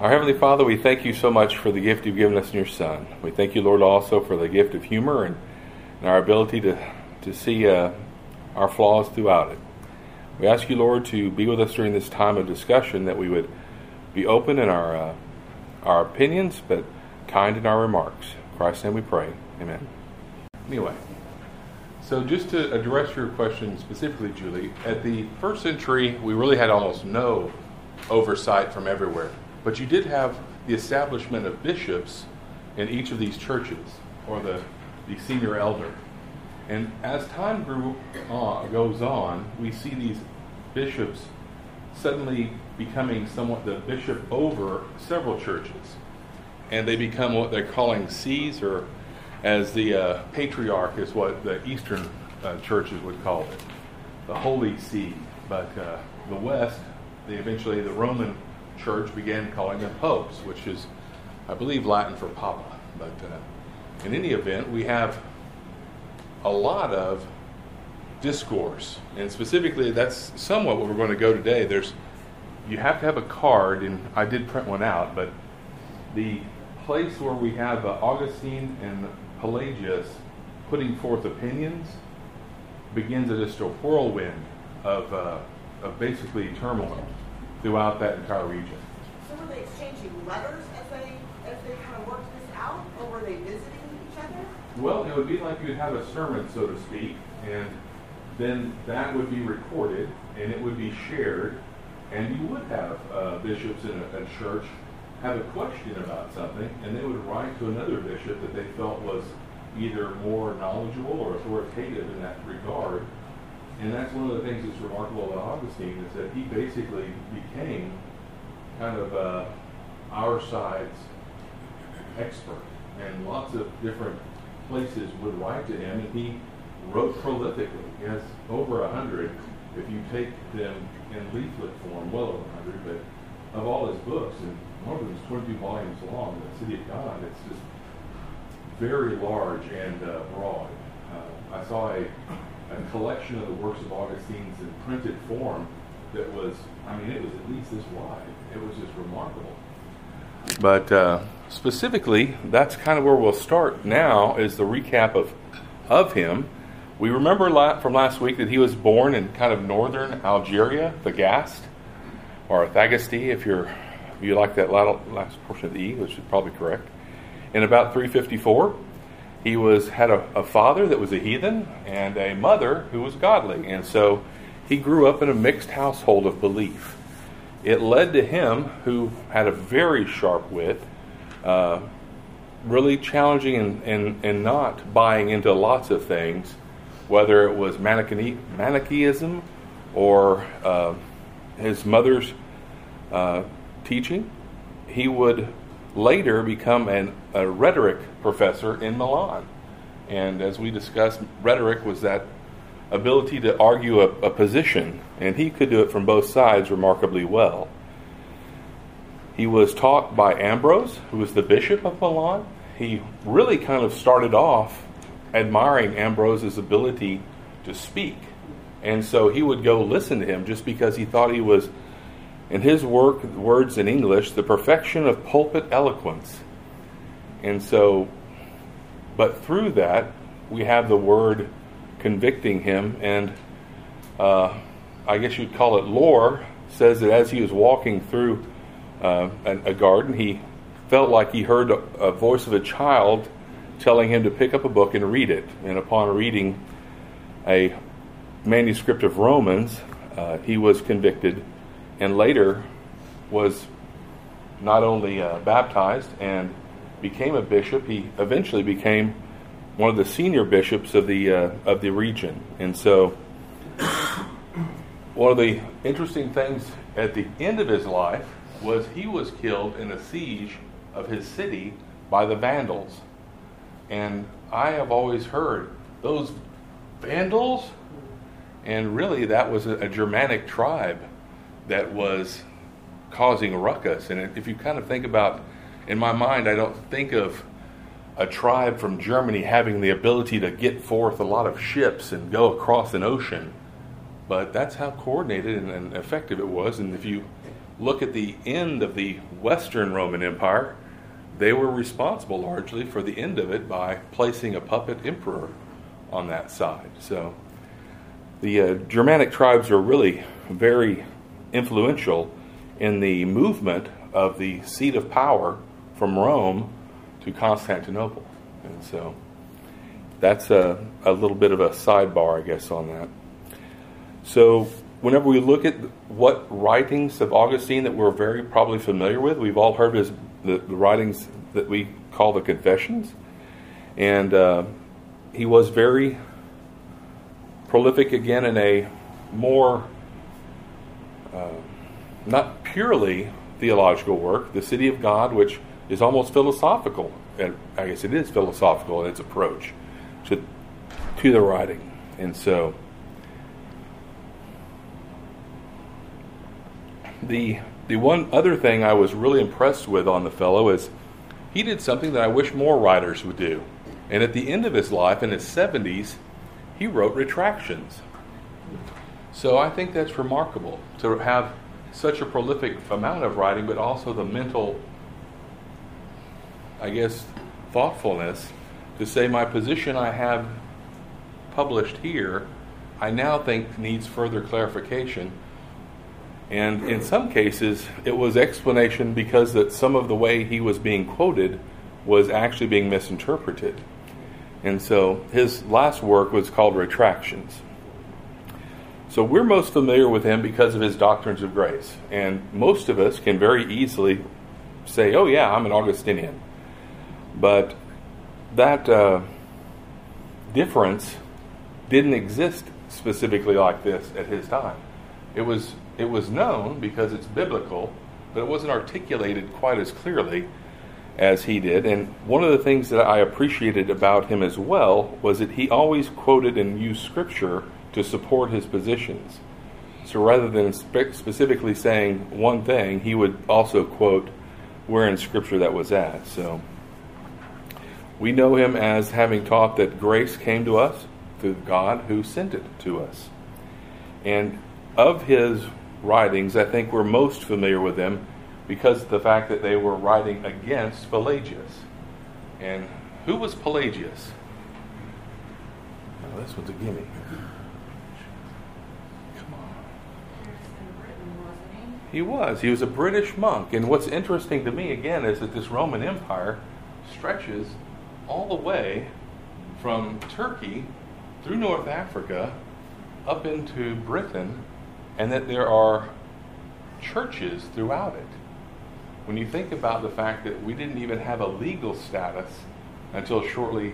Our Heavenly Father, we thank you so much for the gift you've given us in your Son. We thank you, Lord, also for the gift of humor and, and our ability to, to see uh, our flaws throughout it. We ask you, Lord, to be with us during this time of discussion, that we would be open in our, uh, our opinions, but kind in our remarks. In Christ's name we pray. Amen. Anyway, so just to address your question specifically, Julie, at the first century, we really had almost no oversight from everywhere. But you did have the establishment of bishops in each of these churches, or the, the senior elder. And as time grew on, goes on, we see these bishops suddenly becoming somewhat the bishop over several churches. And they become what they're calling sees, or as the uh, patriarch is what the Eastern uh, churches would call it, the Holy See. But uh, the West, they eventually, the Roman church began calling them popes, which is, I believe, Latin for papa. But uh, in any event, we have a lot of discourse, and specifically, that's somewhat what we're going to go today. There's, you have to have a card, and I did print one out, but the place where we have uh, Augustine and Pelagius putting forth opinions begins at just a whirlwind of, uh, of basically turmoil throughout that entire region. So were they exchanging letters as they as they kind of worked this out, or were they visiting each other? Well, it would be like you'd have a sermon, so to speak, and then that would be recorded and it would be shared, and you would have uh, bishops in a, a church have a question about something, and they would write to another bishop that they felt was either more knowledgeable or authoritative in that regard. And that's one of the things that's remarkable about Augustine is that he basically became kind of uh, our side's expert. And lots of different places would write to him, and he wrote prolifically. He has over a hundred, if you take them in leaflet form, well over a hundred, but of all his books, and one of them is 22 volumes long, The City of God, it's just very large and uh, broad. Uh, I saw a, a collection of the works of Augustine's in printed form that was, I mean, it was at least this wide. It was just remarkable. But uh, specifically, that's kind of where we'll start now is the recap of, of him. We remember from last week that he was born in kind of northern Algeria, Thagast, or Thagaste, if you're if you like that last portion of the E, which is probably correct. In about 354, he was had a, a father that was a heathen and a mother who was godly, and so he grew up in a mixed household of belief. It led to him, who had a very sharp wit, uh, really challenging and, and, and not buying into lots of things, whether it was Manichae, Manichaeism or uh, his mother's uh, teaching. He would later become an, a rhetoric professor in Milan. And as we discussed, rhetoric was that ability to argue a, a, position, and he could do it from both sides remarkably well. He was taught by Ambrose, who was the bishop of Milan. He really kind of started off admiring Ambrose's ability to speak. And so he would go listen to him just because he thought he was in his work, words in English, the perfection of pulpit eloquence. And so, but through that, we have the word convicting him, and uh, I guess you'd call it lore, says that as he was walking through uh, a, a, garden, he felt like he heard a, a voice of a child telling him to pick up a book and read it. And upon reading a manuscript of Romans, uh, he was convicted and later was not only uh, baptized and became a bishop, he eventually became one of the senior bishops of the uh, of the region. And so, one of the interesting things at the end of his life was he was killed in a siege of his city by the Vandals. And I have always heard those Vandals, and really that was a, a Germanic tribe that was causing ruckus. And if you kind of think about, in my mind, I don't think of a tribe from Germany having the ability to get forth a lot of ships and go across an ocean. But that's how coordinated and, and effective it was. And if you look at the end of the Western Roman Empire, they were responsible largely for the end of it by placing a puppet emperor on that side. So the uh, Germanic tribes are really very influential in the movement of the seat of power from Rome to Constantinople. And so that's a, a little bit of a sidebar, I guess, on that. So whenever we look at what writings of Augustine that we're very probably familiar with, we've all heard his the, the writings that we call the Confessions, and uh, he was very prolific again in a more uh, not purely theological work, the City of God, which is almost philosophical, and I guess it is philosophical in its approach to to the writing, and so. the the one other thing I was really impressed with on the fellow is he did something that I wish more writers would do. And at the end of his life, in his 70s, he wrote retractions. So I think that's remarkable to have such a prolific amount of writing, but also the mental, I guess, thoughtfulness to say my position I have published here, I now think needs further clarification and in some cases, it was explanation because that some of the way he was being quoted was actually being misinterpreted. And so his last work was called Retractions. So we're most familiar with him because of his doctrines of grace. And most of us can very easily say, oh, yeah, I'm an Augustinian. But that uh, difference didn't exist specifically like this at his time. It was it was known because it's biblical, but it wasn't articulated quite as clearly as he did. And one of the things that I appreciated about him as well was that he always quoted and used scripture to support his positions. So rather than spe- specifically saying one thing, he would also quote where in scripture that was at. So we know him as having taught that grace came to us through God who sent it to us. And of his writings, I think we're most familiar with them because of the fact that they were writing against Pelagius. And who was Pelagius? Oh, this one's a gimme. Come on. He was. He was a British monk. And what's interesting to me, again, is that this Roman Empire stretches all the way from Turkey through North Africa up into Britain and that there are churches throughout it. When you think about the fact that we didn't even have a legal status until shortly,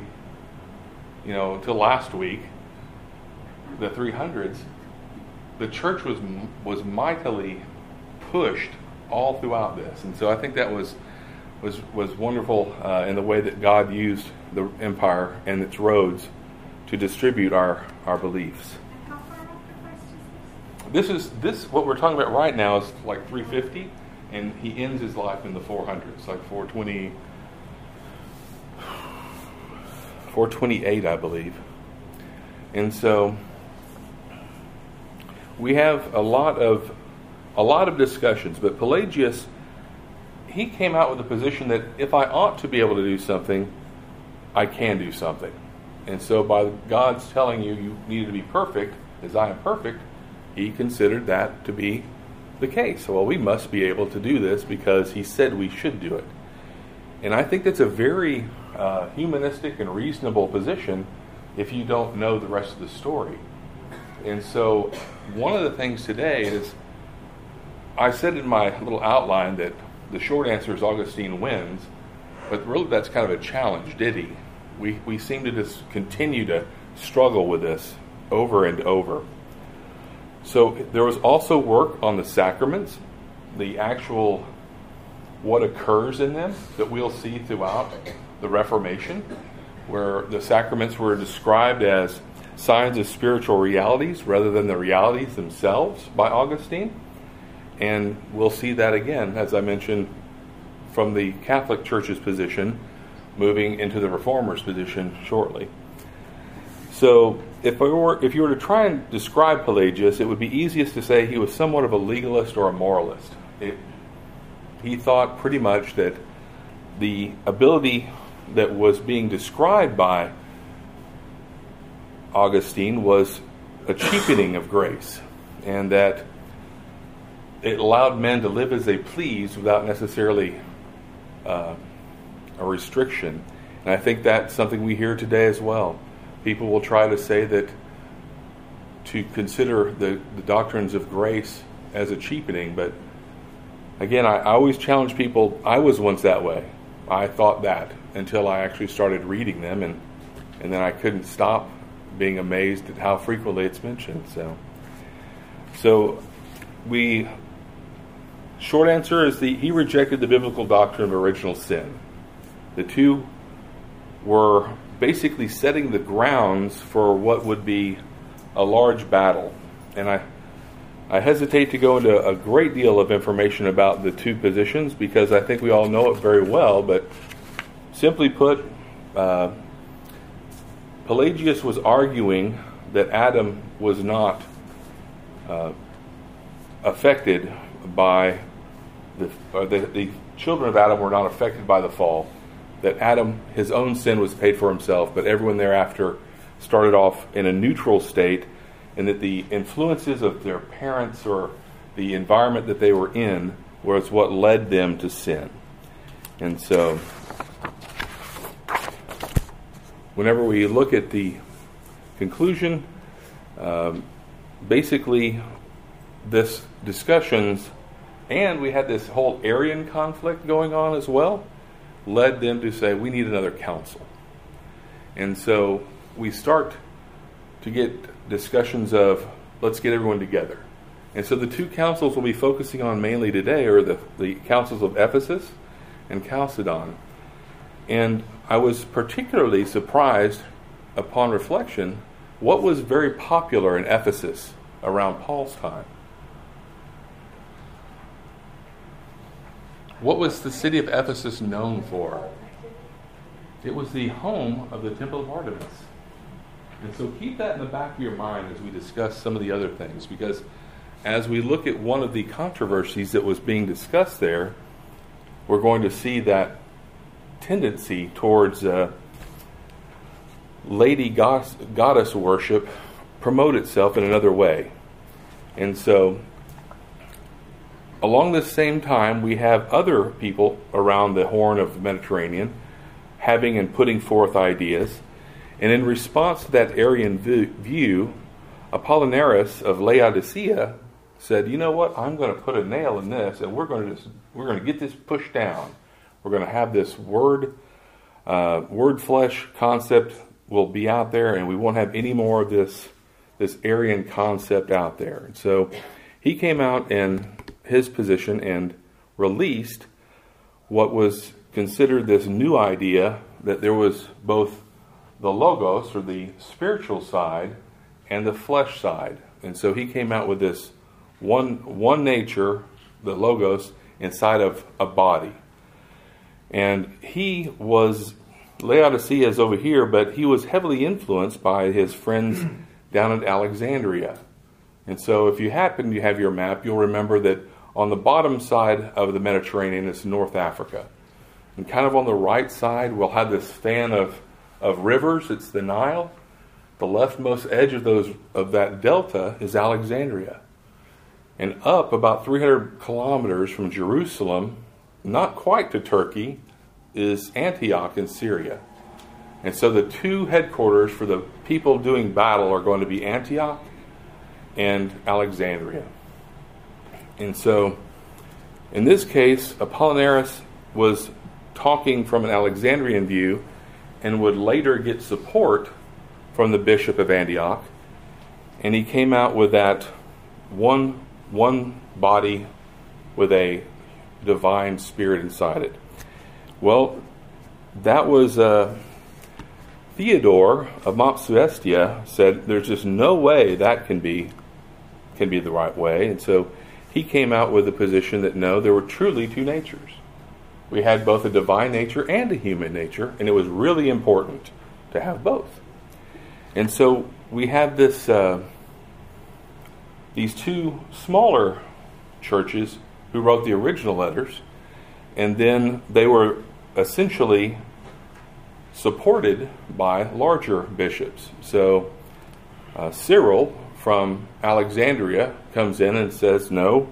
you know, until last week, the 300s, the church was was mightily pushed all throughout this, and so I think that was was was wonderful uh, in the way that God used the empire and its roads to distribute our our beliefs. This? Is this what we're talking about right now is like 350 and he ends his life in the 400s like 420 428 i believe. And so we have a lot of a lot of discussions but pelagius he came out with a position that if i ought to be able to do something i can do something and so by god's telling you you needed to be perfect as i am perfect he considered that to be the case. Well, we must be able to do this because he said we should do it. And I think that's a very uh, humanistic and reasonable position if you don't know the rest of the story. And so, one of the things today is I said in my little outline that the short answer is Augustine wins, but really that's kind of a challenge, did he? We, we seem to just continue to struggle with this over and over. So there was also work on the sacraments, the actual what occurs in them that we'll see throughout the Reformation, where the sacraments were described as signs of spiritual realities rather than the realities themselves by Augustine. And we'll see that again, as I mentioned, from the Catholic Church's position, moving into the Reformers' position shortly. So if, were, if you were to try and describe Pelagius, it would be easiest to say he was somewhat of a legalist or a moralist. it, he thought pretty much that the ability that was being described by Augustine was a cheapening of grace, and that it allowed men to live as they pleased without necessarily uh, a restriction. And I think that's something we hear today as well. People will try to say that to consider the, the doctrines of grace as a cheapening, but again, I, I always challenge people. I was once that way. I thought that until I actually started reading them, and and then I couldn't stop being amazed at how frequently it's mentioned. So, so we short answer is that he rejected the biblical doctrine of original sin. The two were basically setting the grounds for what would be a large battle, and I. I hesitate to go into a great deal of information about the two positions because I think we all know it very well, but simply put, uh, Pelagius was arguing that Adam was not uh, affected by the, the, the children of Adam were not affected by the fall. That Adam, his own sin was paid for himself, but everyone thereafter started off in a neutral state, and that the influences of their parents or the environment that they were in was what led them to sin. And so whenever we look at the conclusion, um, basically, this discussions, and we had this whole Arian conflict going on as well, led them to say, we need another council. And so we start to get discussions of, let's get everyone together. And so the two councils we'll be focusing on mainly today are the, the councils of Ephesus and Chalcedon. And I was particularly surprised upon reflection what was very popular in Ephesus around Paul's time. What was the city of Ephesus known for? It was the home of the Temple of Artemis. And so keep that in the back of your mind as we discuss some of the other things, because as we look at one of the controversies that was being discussed there, we're going to see that tendency towards uh, lady goddess, goddess worship promote itself in another way. And so, along this same time, we have other people around the horn of the Mediterranean having and putting forth ideas. And in response to that Arian view, Apollinaris of Laodicea said, "You know what? I'm going to put a nail in this, and we're going to just, we're going to get this pushed down. We're going to have this word, uh, word flesh concept will be out there, and we won't have any more of this this Arian concept out there. And so he came out in his position and released what was considered this new idea that there was both the logos or the spiritual side and the flesh side. And so he came out with this one one nature, the logos, inside of a body. And he was, Laodicea is over here, but he was heavily influenced by his friends down at Alexandria. And so if you happen to have your map, you'll remember that on the bottom side of the Mediterranean is North Africa. And kind of on the right side, we'll have this fan of, of rivers. It's the Nile. The leftmost edge of those of that delta is Alexandria. And up about 300 kilometers from Jerusalem not quite to Turkey, is Antioch in Syria. And so the two headquarters for the people doing battle are going to be Antioch and Alexandria. And so in this case, Apollinaris was talking from an Alexandrian view and would later get support from the bishop of Antioch. And he came out with that one, one body with a divine spirit inside it. Well, that was uh, Theodore of Mopsuestia said there's just no way that can be can be the right way, and so he came out with the position that no, there were truly two natures. We had both a divine nature and a human nature, and it was really important to have both. And so we have this uh, these two smaller churches who wrote the original letters, and then they were essentially supported by larger bishops. So uh, Cyril from Alexandria comes in and says, "No,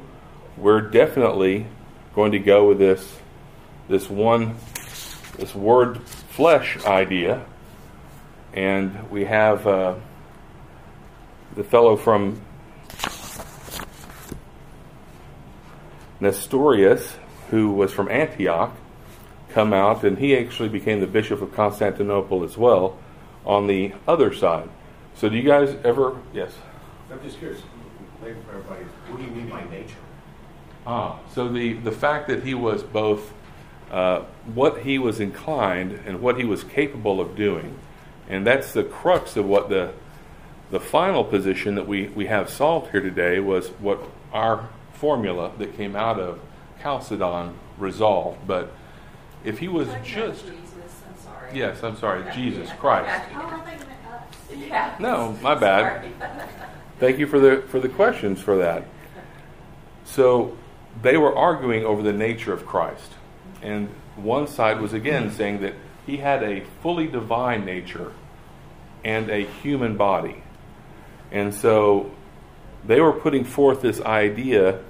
we're definitely going to go with this this one this word flesh idea." And we have uh, the fellow from Nestorius, who was from Antioch, come out, and he actually became the bishop of Constantinople as well on the other side. So, do you guys ever? Yes. I'm just curious, maybe for everybody, what do you mean by nature? Ah, so the the fact that he was both uh, what he was inclined and what he was capable of doing, and that's the crux of what the the final position that we, we have solved here today was what our formula that came out of Chalcedon resolved. But if he was just. Jesus, I'm sorry. Yes, I'm sorry, Yeah. Jesus Yeah. Christ. Yeah. I think it meant us. Yeah. No, my bad. Thank you for the for the questions for that. So they were arguing over the nature of Christ. And one side was again saying that he had a fully divine nature and a human body. And so they were putting forth this idea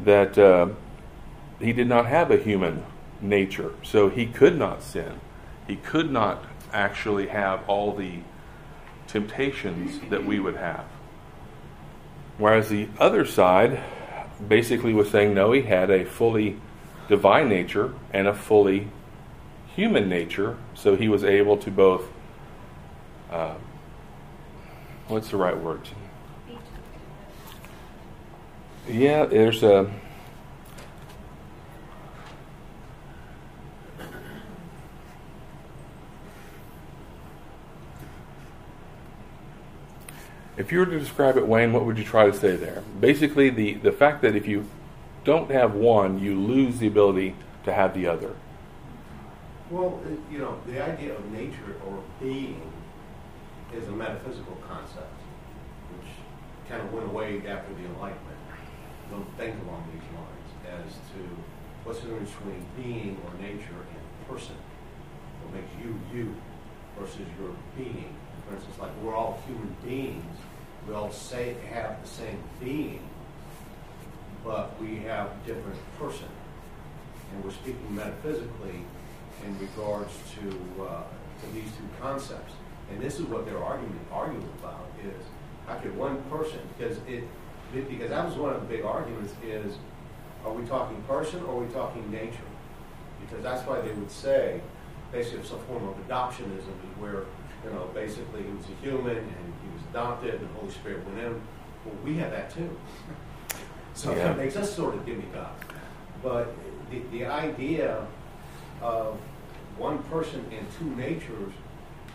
that uh, he did not have a human nature. So he could not sin. He could not actually have all the temptations that we would have. Whereas the other side basically was saying no, he had a fully divine nature and a fully human nature, so he was able to both. Uh, what's the right word? Yeah, there's a. If you were to describe it, Wayne, what would you try to say there? Basically, the, the fact that if you don't have one, you lose the ability to have the other. Well, you know, the idea of nature or being is a metaphysical concept, which kind of went away after the Enlightenment. Don't think along these lines as to what's the difference between being or nature and person. What makes you you versus your being. For instance, like we're all human beings. We all say have the same being, but we have different person. And we're speaking metaphysically in regards to, uh, to these two concepts. And this is what they're arguing, arguing about is how could one person, because it, because that was one of the big arguments is, are we talking person or are we talking nature? Because that's why they would say, basically some form of adoptionism is where, you know, basically he was a human and he was adopted and the Holy Spirit went in. Well, we have that too. So Yeah. it makes us sort of gimme But the, the idea of one person and two natures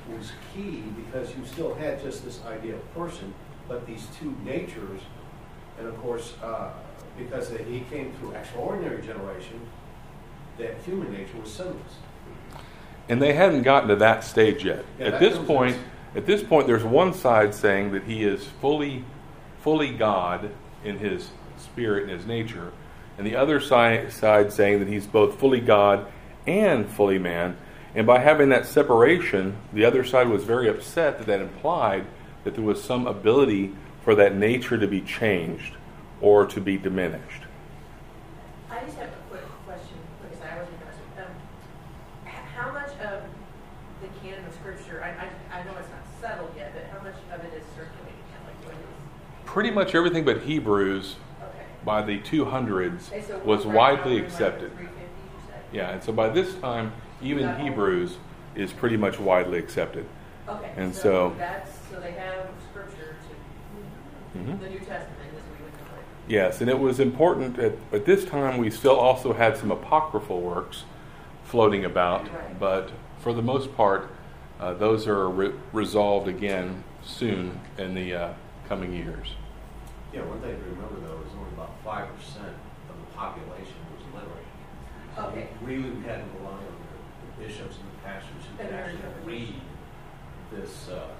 was key because you still had just this idea of person, but these two natures, and of course, uh, because that he came through extraordinary generation, that human nature was sinless. And they hadn't gotten to that stage yet. Yeah, at this point, next. At this point, there's one side saying that he is fully, fully God in his spirit and his nature, and the other side, saying that he's both fully God and fully man. And by having that separation, the other side was very upset that that implied that there was some ability for that nature to be changed or to be diminished. I just have a quick question, because I wasn't interested. Um, h- how much of the canon of scripture, I, I, I know it's not settled yet, but how much of it is circulating? Like, what is, Pretty much everything but Hebrews by the 200s Okay, so was widely accepted. 350, you said? Yeah, and so by this time, even Hebrews is pretty much widely accepted. Okay. And so- That's, so they have scripture to, Mhm. the New Testament as we would know it. Yes, and it was important at, at this time. We still also had some apocryphal works floating about, Right. but for the most part, uh, those are re- resolved again soon in the uh, coming years. Yeah, one thing to remember though is only about five percent of the population was literate. So Okay. We really had to rely on the bishops and the pastors who could And their actually read this, uh,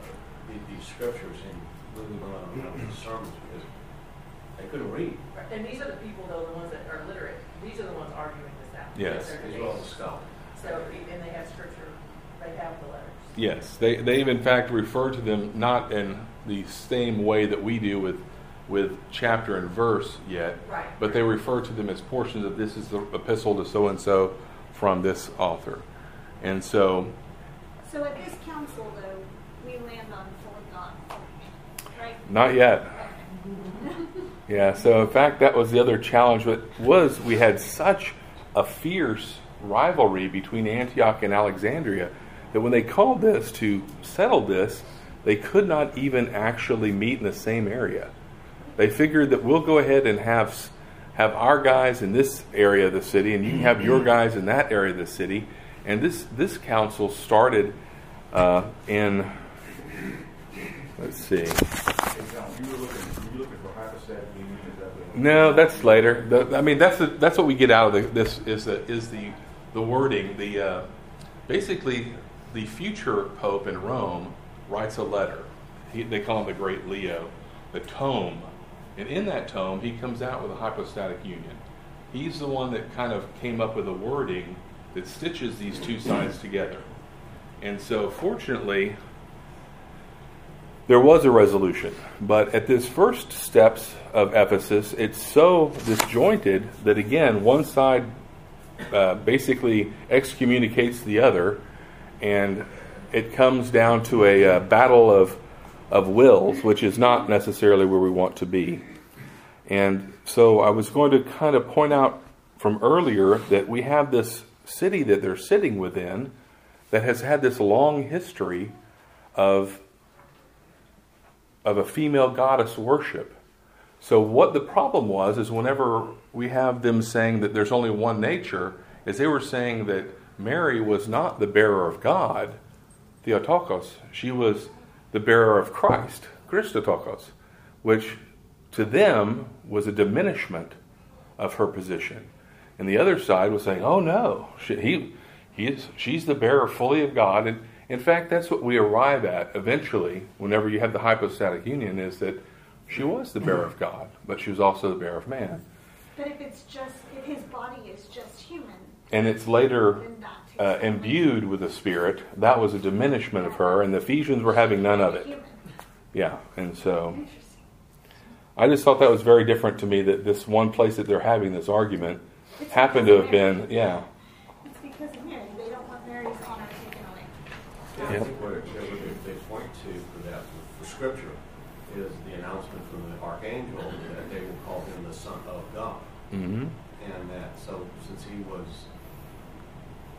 the- these scriptures and really rely on the sermons because they couldn't read. Right. And these are the people, though, the ones that are literate, These are the ones arguing this out. Yes. As well as scholar. So, and they have scripture, they have the letters. Yes, they they've in fact referred to them not in the same way that we do with with chapter and verse yet, Right. but they refer to them as portions of this is the epistle to so and so from this author, and so So at this council, though, we land on fully God, right? not yet. Yeah, so in fact, that was the other challenge. That was we had such a fierce rivalry between Antioch and Alexandria that when they called this to settle this, they could not even actually meet in the same area. They figured that we'll go ahead and have have our guys in this area of the city, and you can have your guys in that area of the city. And this this council started uh, in let's see. No, that's later. The, I mean, that's the, that's what we get out of the, this is the is the the wording. The uh, basically the future pope in Rome writes a letter. He, they call him the Great Leo, the tome, and in that tome he comes out with a hypostatic union. He's the one that kind of came up with a wording that stitches these two sides together. And so, fortunately, there was a resolution, but at this first steps of Ephesus, it's so disjointed that again, one side uh, basically excommunicates the other, and it comes down to a uh, battle of of wills, which is not necessarily where we want to be. And so, I was going to kind of point out from earlier that we have this city that they're sitting within that has had this long history of of a female goddess worship. So what the problem was is whenever we have them saying that there's only one nature, is they were saying that Mary was not the bearer of God, Theotokos. She was the bearer of Christ, Christotokos, which to them was a diminishment of her position. And the other side was saying, "Oh no, she, he, he is, she's the bearer fully of God." And in fact, that's what we arrive at eventually. Whenever you have the hypostatic union, is that she was the bearer of God, but she was also the bearer of man. But if it's just, if his body is just human, And it's later uh, imbued with the Spirit. That was a diminishment of her, and the Ephesians were having none of it. Yeah, and so I just thought that was very different to me that this one place that they're having this argument It's happened to have of been, yeah, It's because of Mary. They don't want Mary's honor taken away. Yeah, I think what it- they, they point to for that, for scripture, is the announcement from the archangel that they will call him the son of God. hmm And that, so since he was,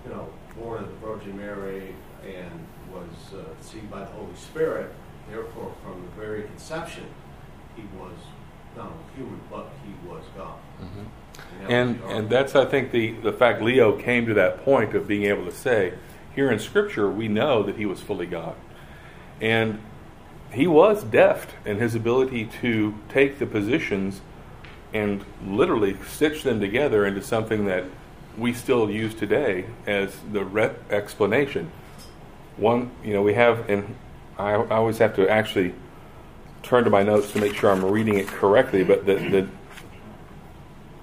you know, born of the Virgin Mary and was uh, conceived by the Holy Spirit, therefore from the very conception, he was not only human, but he was God. Mm-hmm. And the and that's I think the the fact Leo came to that point of being able to say here in Scripture we know that he was fully God, and he was deft in his ability to take the positions and literally stitch them together into something that we still use today as the re- explanation. One, you know, we have, and I, I always have to actually turn to my notes to make sure I'm reading it correctly, but the, the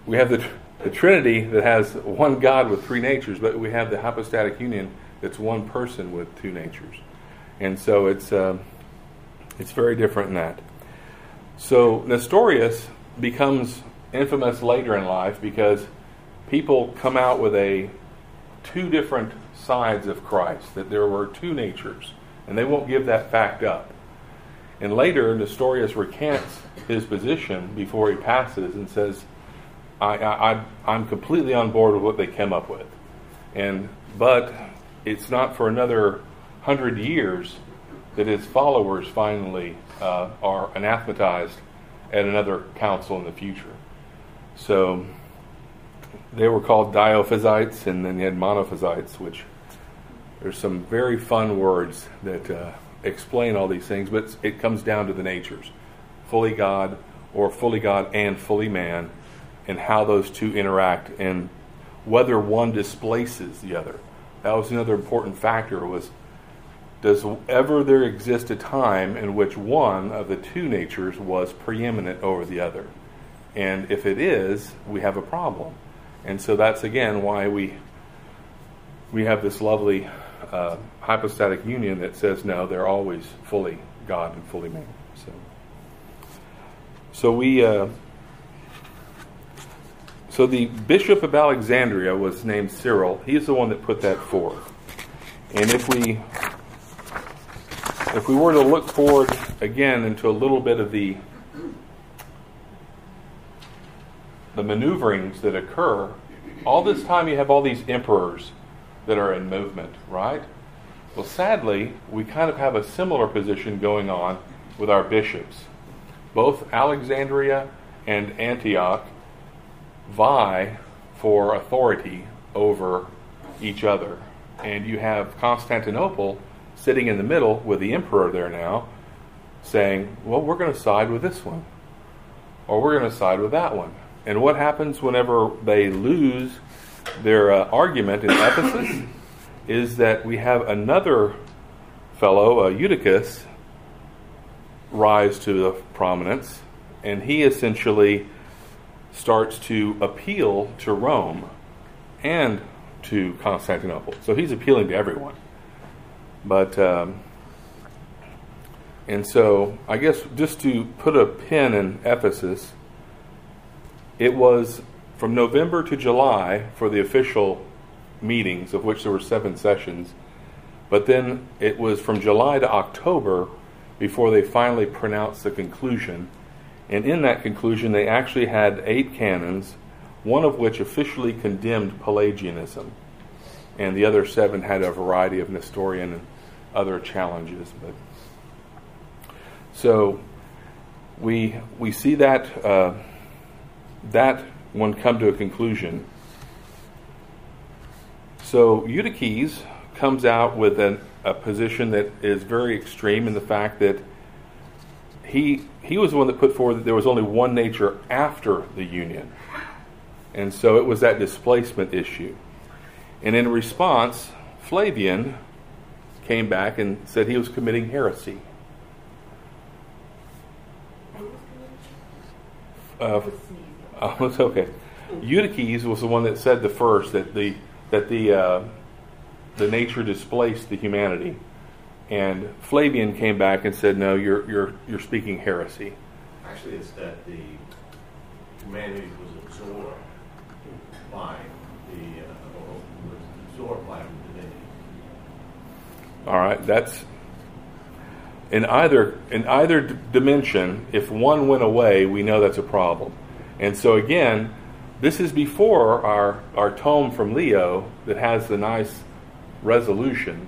we have the, the Trinity that has one God with three natures, but we have the hypostatic union that's one person with two natures, and so it's um, it's very different in that. So Nestorius becomes infamous later in life because people come out with a two different sides of Christ, that there were two natures, and they won't give that fact up. And later, Nestorius recants his position before he passes and says, I, I, I'm completely on board with what they came up with. And, but it's not for another hundred years that his followers finally uh, are anathematized at another council in the future. So they were called Diophysites, and then you had Monophysites, which there's some very fun words that uh, explain all these things, but it comes down to the natures fully God, or fully God and fully man, and how those two interact, and whether one displaces the other. That was another important factor was does ever there exist a time in which one of the two natures was preeminent over the other? And if it is, we have a problem. And so that's again why we we have this lovely uh, hypostatic union that says no, they're always fully God and fully man. So, so we. Uh, so the bishop of Alexandria was named Cyril. He's the one that put that forth. And if we if we were to look forward again into a little bit of the the maneuverings that occur, all this time you have all these emperors that are in movement, right? Well, sadly, we kind of have a similar position going on with our bishops. Both Alexandria and Antioch vie for authority over each other. And you have Constantinople sitting in the middle with the emperor there now saying, well, we're going to side with this one, or we're going to side with that one. And what happens whenever they lose their uh, argument in Ephesus is that we have another fellow, uh, Eutyches, rise to prominence, and he essentially starts to appeal to Rome and to Constantinople. So he's appealing to everyone. But, um, and so I guess just to put a pin in Ephesus, it was from November to July for the official meetings, of which there were seven sessions. But then it was from July to October before they finally pronounced the conclusion. And in that conclusion, they actually had eight canons, one of which officially condemned Pelagianism. And the other seven had a variety of Nestorian and other challenges. But so we we see that uh, that one come to a conclusion. So Eutyches comes out with an, a position that is very extreme in the fact that he he was the one that put forward that there was only one nature after the union, and so it was that displacement issue. And in response, Flavian came back and said he was committing heresy. Uh, oh, it's okay. Eutyches was the one that said the first that the that the uh, the nature displaced the humanity, and Flavian came back and said, "No, you're you're you're speaking heresy." Actually, it's that the humanity was absorbed by the, uh, or was absorbed by the divinity. All right, that's in either in either d- dimension. If one went away, we know that's a problem. And so again, this is before our our tome from Leo that has the nice resolution.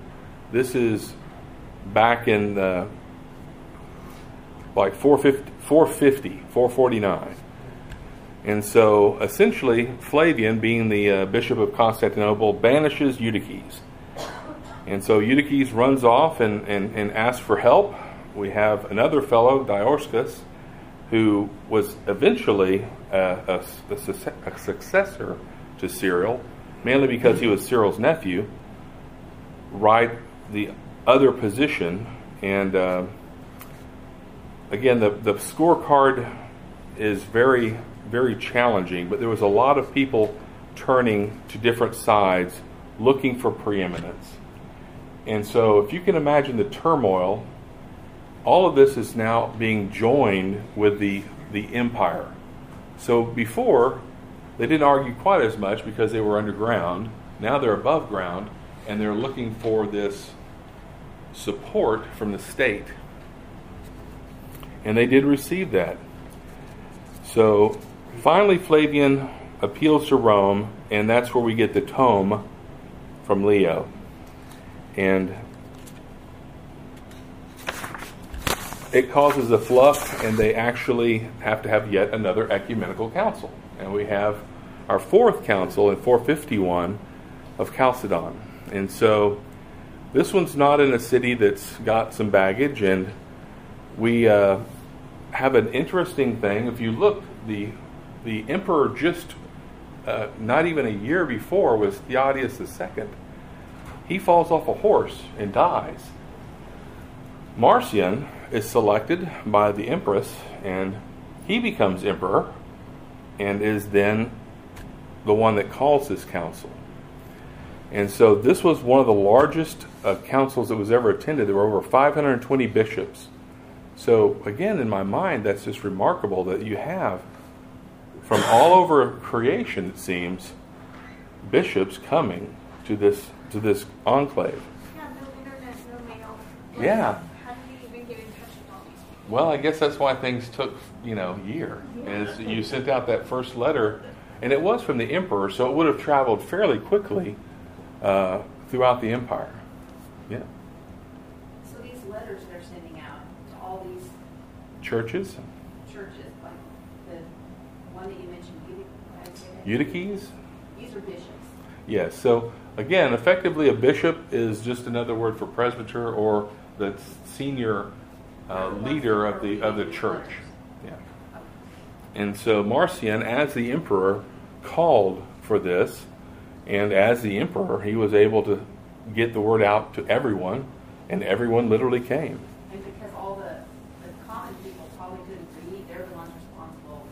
This is back in the like 450, 450 449. And so essentially, Flavian, being the uh, bishop of Constantinople, banishes Eutyches. And so Eutyches runs off and, and, and asks for help. We have another fellow, Dioscorus, who was eventually a, a, a, successor to Cyril, mainly because he was Cyril's nephew, right the other position. And uh, again, the, the scorecard is very, very challenging, but there was a lot of people turning to different sides looking for preeminence. And so, if you can imagine the turmoil, all of this is now being joined with the, the empire. So, before, they didn't argue quite as much because they were underground. Now they're above ground and they're looking for this support from the state. And they did receive that. So, finally, Flavian appeals to Rome, and that's where we get the tome from Leo and it causes a fluff, and they actually have to have yet another ecumenical council. And we have our fourth council in 451 of Chalcedon. And so this one's not in a city that's got some baggage, and we uh, have an interesting thing. If you look, the the emperor just uh, not even a year before was Theodius II he falls off a horse and dies. Marcian is selected by the empress and he becomes emperor and is then the one that calls this council. And so this was one of the largest uh, councils that was ever attended. There were over 520 bishops. So, again, in my mind, that's just remarkable that you have from all over creation, it seems, bishops coming to this to this enclave. Yeah, no internet, no mail. Yeah. How do you even get in touch with all these people? Well, I guess that's why things took, you know, a year. Is you sent out that first letter, and it was from the emperor, so it would have traveled fairly quickly uh, throughout the empire. Yeah, So these letters they're sending out to all these churches, churches, like the one that you mentioned, Eutych- how do you say that? eutyches. These are bishops. Yes. So again, effectively, a bishop is just another word for presbyter or the senior uh, leader of the of the church. Yeah. And so Marcian, as the emperor, called for this, and as the emperor, he was able to get the word out to everyone, and everyone literally came. And because all the, the common people probably couldn't read, they're the ones responsible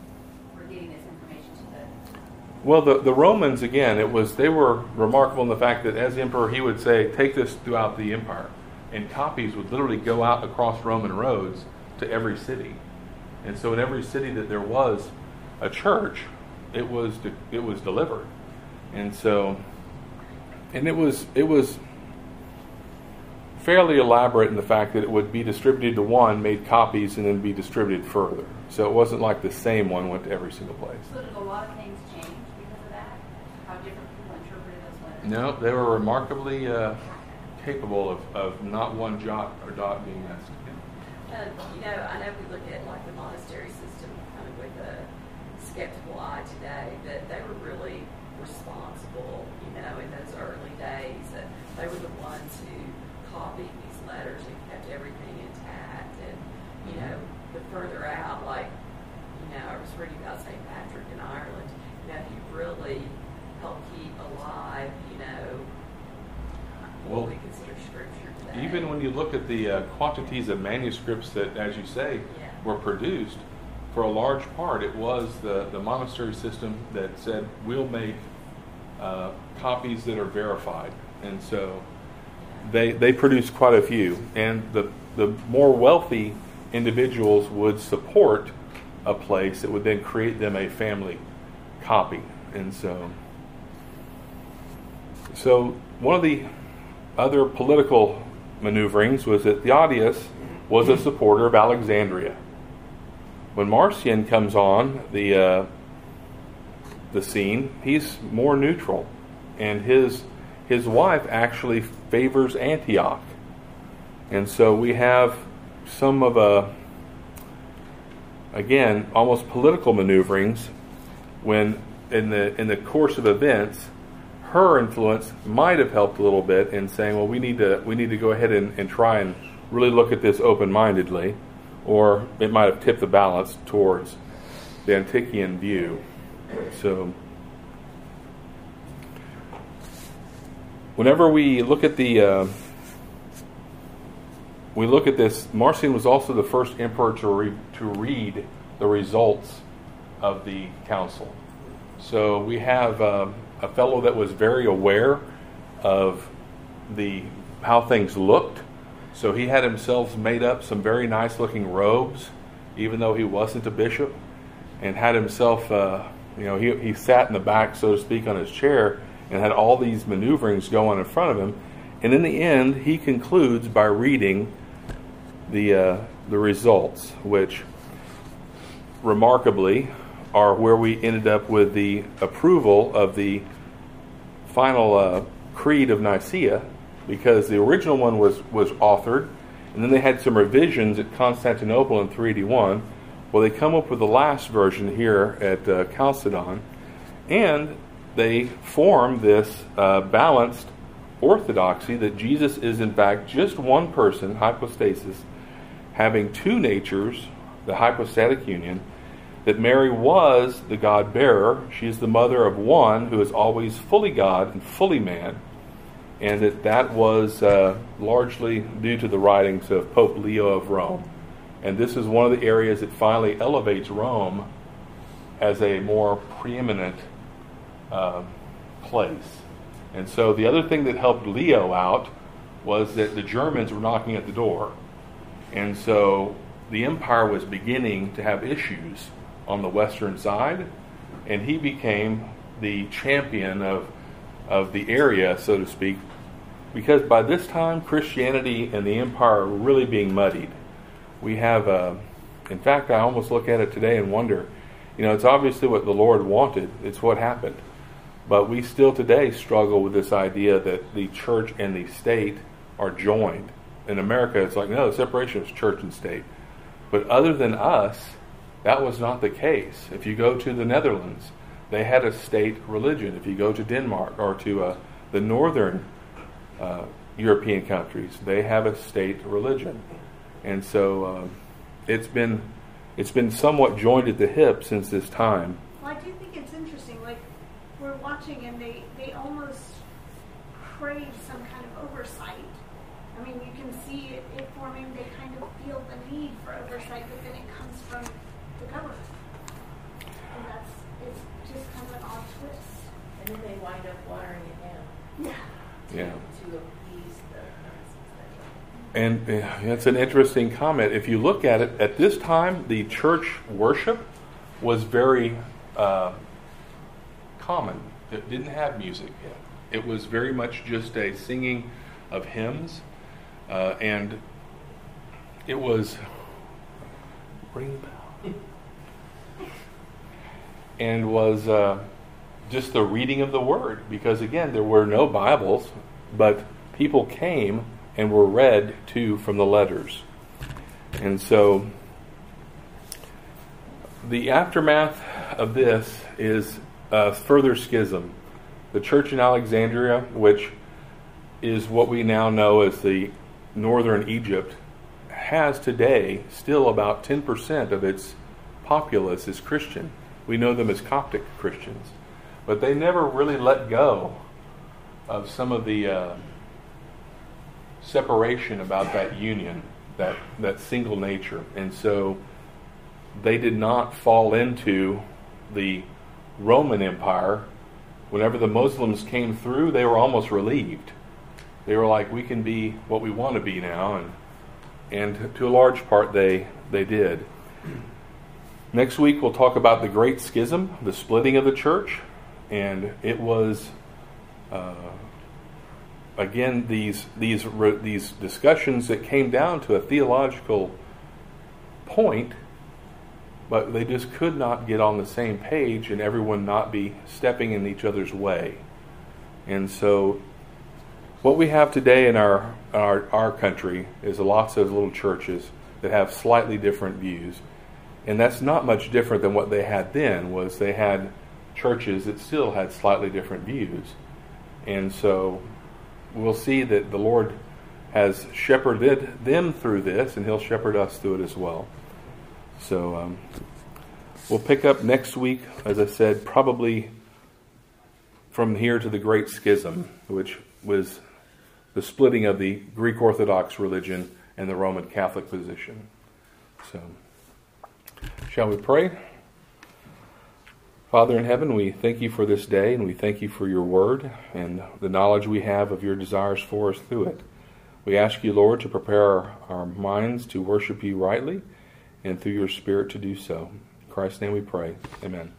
for getting this information to the, Well, the, the Romans, again, it was they were remarkable in the fact that as emperor, he would say, "Take this throughout the empire," and copies would literally go out across Roman roads to every city. And so, in every city that there was a church, it was de- it was delivered, and so, and it was it was fairly elaborate in the fact that it would be distributed to one, made copies, and then be distributed further. So it wasn't like the same one went to every single place. so did a lot of things change because of that? How different people interpreted those letters? No, they were remarkably uh, capable of, of not one jot or dot being missed. And, um, you know, I know we look at like the monastery system kind of with a skeptical eye today, but they were really responsible, you know, in those early days. That they were the ones who copied these letters and kept everything intact. And, you know, the further out, like, you know, I was reading about St. Patrick in Ireland, you know, he really helped keep alive, you know, Well, what we consider scripture today. Even when you look at the uh, quantities of manuscripts that, as you say, were produced, for a large part, it was the, the monastery system that said, we'll make uh, copies that are verified. And so they, they produced quite a few. And the, the more wealthy individuals would support a place that would then create them a family copy. And so, so one of the other political maneuverings was that Theodius was a supporter of Alexandria. When Marcian comes on the uh, the scene, he's more neutral, and his his wife actually favors Antioch, and so we have some of a again almost political maneuverings when in the in the course of events her influence might have helped a little bit in saying well we need to we need to go ahead and, and try and really look at this open-mindedly or it might have tipped the balance towards the Antiochian view. So whenever we look at the uh, we look at this Marcian was also the first emperor to, re- to read the results of the council. So we have um, a fellow that was very aware of the how things looked. So he had himself made up some very nice looking robes, even though he wasn't a bishop, and had himself, uh, you know, he, he sat in the back, so to speak, on his chair and had all these maneuverings going in front of him. And in the end, he concludes by reading the uh, the results, which remarkably are where we ended up with the approval of the final uh, creed of Nicaea, because the original one was was authored, and then they had some revisions at Constantinople in 381. Well, they come up with the last version here at uh, Chalcedon, and they form this uh, balanced orthodoxy that Jesus is in fact just one person, hypostasis, having two natures, the hypostatic union, that Mary was the God bearer. She is the mother of one who is always fully God and fully man, and that that was uh, largely due to the writings of Pope Leo of Rome. And this is one of the areas that finally elevates Rome as a more preeminent uh, place. And so the other thing that helped Leo out was that the Germans were knocking at the door. And so the empire was beginning to have issues on the western side, and he became the champion of, of the area, so to speak, because by this time Christianity and the empire were really being muddied. We have, uh, in fact, I almost look at it today and wonder, you know, it's obviously what the Lord wanted, it's what happened. But we still today struggle with this idea that the church and the state are joined. In America, it's like, no, the separation is church and state. But other than us, that was not the case. If you go to the Netherlands, they had a state religion. If you go to Denmark or to uh, the northern uh, European countries, they have a state religion. And so uh, it's been it's been somewhat joined at the hip since this time. Well, I do think it's interesting. Like we're watching, and they they almost crave some kind of oversight. I mean, you can see it, it forming. They kind of feel the need for oversight, but then it comes from the government, and that's it's just kind of an odd twist. And then they wind up watering it down Yeah. Yeah. to appease the Nazis. And it's an interesting comment. If you look at it, at this time, the church worship was very uh, common. It didn't have music yet. It was very much just a singing of hymns, uh, and it was ring bell, and was uh, just the reading of the word. Because again, there were no Bibles, but people came and were read to from the letters. And so the aftermath of this is a further schism. The church in Alexandria, which is what we now know as the northern Egypt, has today still about 10% of its populace is Christian. We know them as Coptic Christians. But they never really let go of some of the. Uh, separation about that union, that, that single nature. And so they did not fall into the Roman Empire. Whenever the Muslims came through, they were almost relieved. They were like, we can be what we want to be now. And, and to a large part, they, they did. Next week, we'll talk about the Great Schism, the splitting of the church. And it was. Uh, again these these these discussions that came down to a theological point but they just could not get on the same page and everyone not be stepping in each other's way and so what we have today in our our, our country is lots of little churches that have slightly different views and that's not much different than what they had then was they had churches that still had slightly different views and so we'll see that the Lord has shepherded them through this, and He'll shepherd us through it as well. So um, we'll pick up next week, as I said, probably from here to the Great Schism, which was the splitting of the Greek Orthodox religion and the Roman Catholic position. So, shall we pray? Father in heaven, we thank you for this day and we thank you for your word and the knowledge we have of your desires for us through it. We ask you, Lord, to prepare our, our minds to worship you rightly and through your Spirit to do so. In Christ's name we pray. Amen.